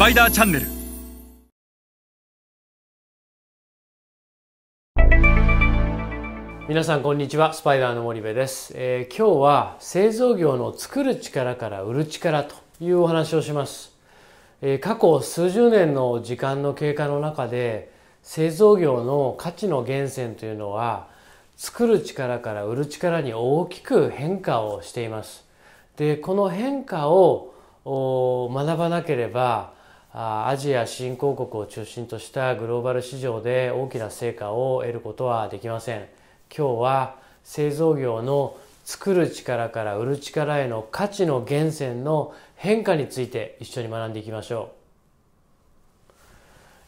パイダーチャンネル皆さんこんにちは。スパイダーの森部です、えー今日は製造業の作る力から売る力というお話をします、えー過去数十年の時間の経過の中で製造業の価値の源泉というのは作る力から売る力に大きく変化をしています。でこの変化をお学ばなければアジア新興国を中心としたグローバル市場で大きな成果を得ることはできません。今日は製造業の作る力から売る力への価値の源泉の変化について一緒に学んでいきましょ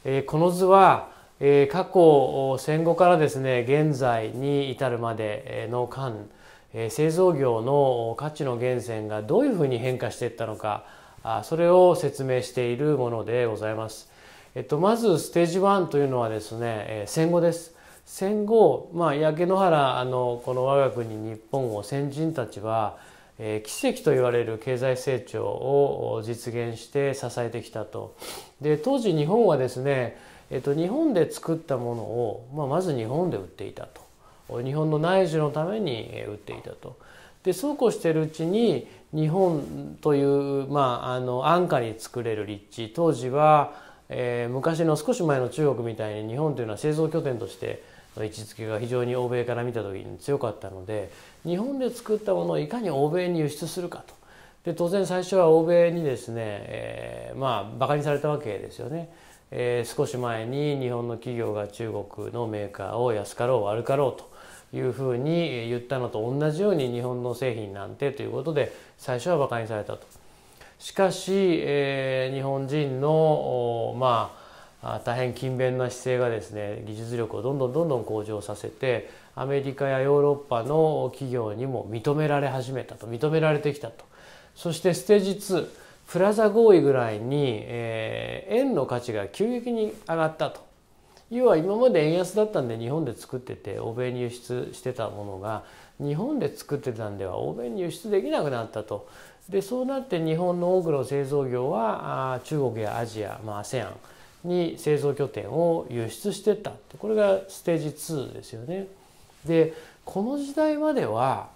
う、えーこの図は、えー過去戦後からですね現在に至るまでの間えー製造業の価値の源泉がどういうふうに変化していったのかそれを説明しているものでございます。えっと、まずステージ1というのはですね、戦後です。戦後、まあ、焼け野原あのこの我が国日本を先人たちは、え奇跡と言われる経済成長を実現して支えてきたと。で当時日本はですね、えっと、日本で作ったものを、まあ、まず日本で売っていたと。日本の内需のために売っていたと。でそうこうしてるうちに日本という、まあ、あの安価に作れる立地当時は、えー昔の少し前の中国みたいに日本というのは製造拠点としての位置づけが非常に欧米から見た時に強かったので日本で作ったものをいかに欧米に輸出するかと。で当然最初は欧米にですね、えーまあバカにされたわけですよね。えー少し前に日本の企業が中国のメーカーを安かろう悪かろうというふうに言ったのと同じように日本の製品なんてということで最初はバカにされたと。しかし、えー日本人のまああ大変勤勉な姿勢がですね技術力をどんどんどんどん向上させてアメリカやヨーロッパの企業にも認められ始めたと。認められてきたと。そしてステージ2プラザ合意ぐらいに、えー円の価値が急激に上がったと。要は今まで円安だったんで日本で作ってて欧米に輸出してたものが日本で作ってたんでは欧米に輸出できなくなったとでそうなって日本の多くの製造業は中国やアジア、ま、ASEAN に製造拠点を輸出してったこれがステージ2ですよね。でこの時代までは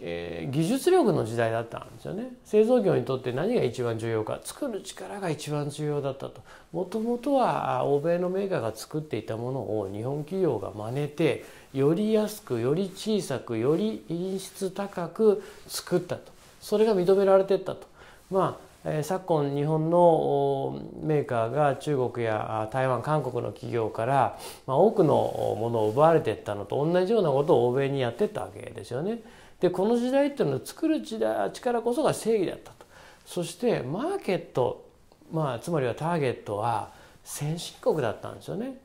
えー技術力の時代だったんですよね。製造業にとって何が一番重要か。作る力が一番重要だったと。もともとは欧米のメーカーが作っていたものを日本企業が真似てより安くより小さくより品質高く作ったと。それが認められてったと。まあえ昨今日本のメーカーが中国や台湾韓国の企業から、まあ、多くのものを奪われてったのと同じようなことを欧米にやってったわけですよね。でこの時代っていうのは作る時代力こそが正義だったとそしてマーケット、まあ、つまりはターゲットは先進国だったんですよね。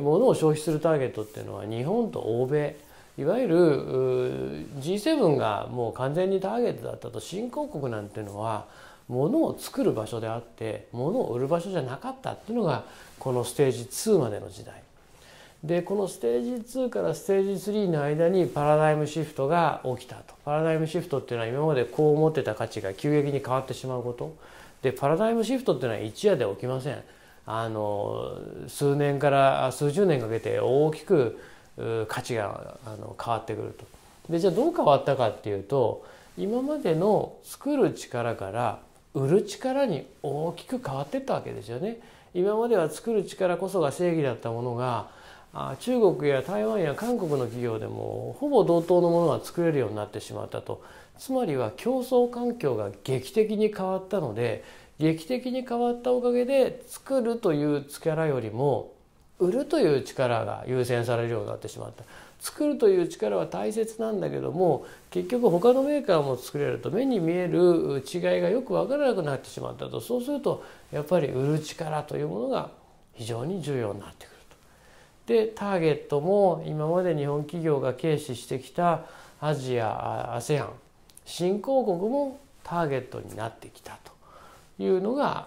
物を消費するターゲットっていうのは日本と欧米いわゆる G7 がもう完全にターゲットだったと新興国なんていうのは物を作る場所であって物を売る場所じゃなかったっていうのがこのステージ2までの時代でこのステージ2からステージ3の間にパラダイムシフトが起きたと。パラダイムシフトっていうのは今までこう思ってた価値が急激に変わってしまうこと。でパラダイムシフトっていうのは一夜で起きません。あの数年から数十年かけて大きく価値があの変わってくると。でじゃあどう変わったかっていうと今までの作る力から売る力に大きく変わってったわけですよね。今までは作る力こそが正義だったものが中国や台湾や韓国の企業でもほぼ同等のものが作れるようになってしまったと。つまりは競争環境が劇的に変わったので劇的に変わったおかげで作るという力よりも売るという力が優先されるようになってしまった。作るという力は大切なんだけども結局他のメーカーも作れると目に見える違いがよく分からなくなってしまったと。そうするとやっぱり売る力というものが非常に重要になってくる。でターゲットも今まで日本企業が軽視してきたアジア ASEAN 新興国もターゲットになってきたというのが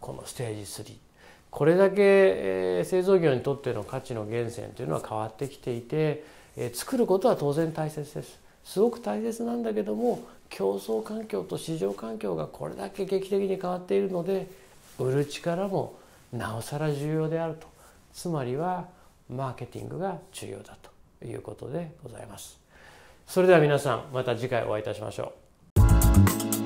このステージ3。これだけ、製造業にとっての価値の源泉というのは変わってきていて、作ることは当然大切ですすごく大切なんだけども競争環境と市場環境がこれだけ劇的に変わっているので売る力もなおさら重要であるとつまりはマーケティングが重要だということでございます。それでは皆さんまた次回お会いいたしましょう。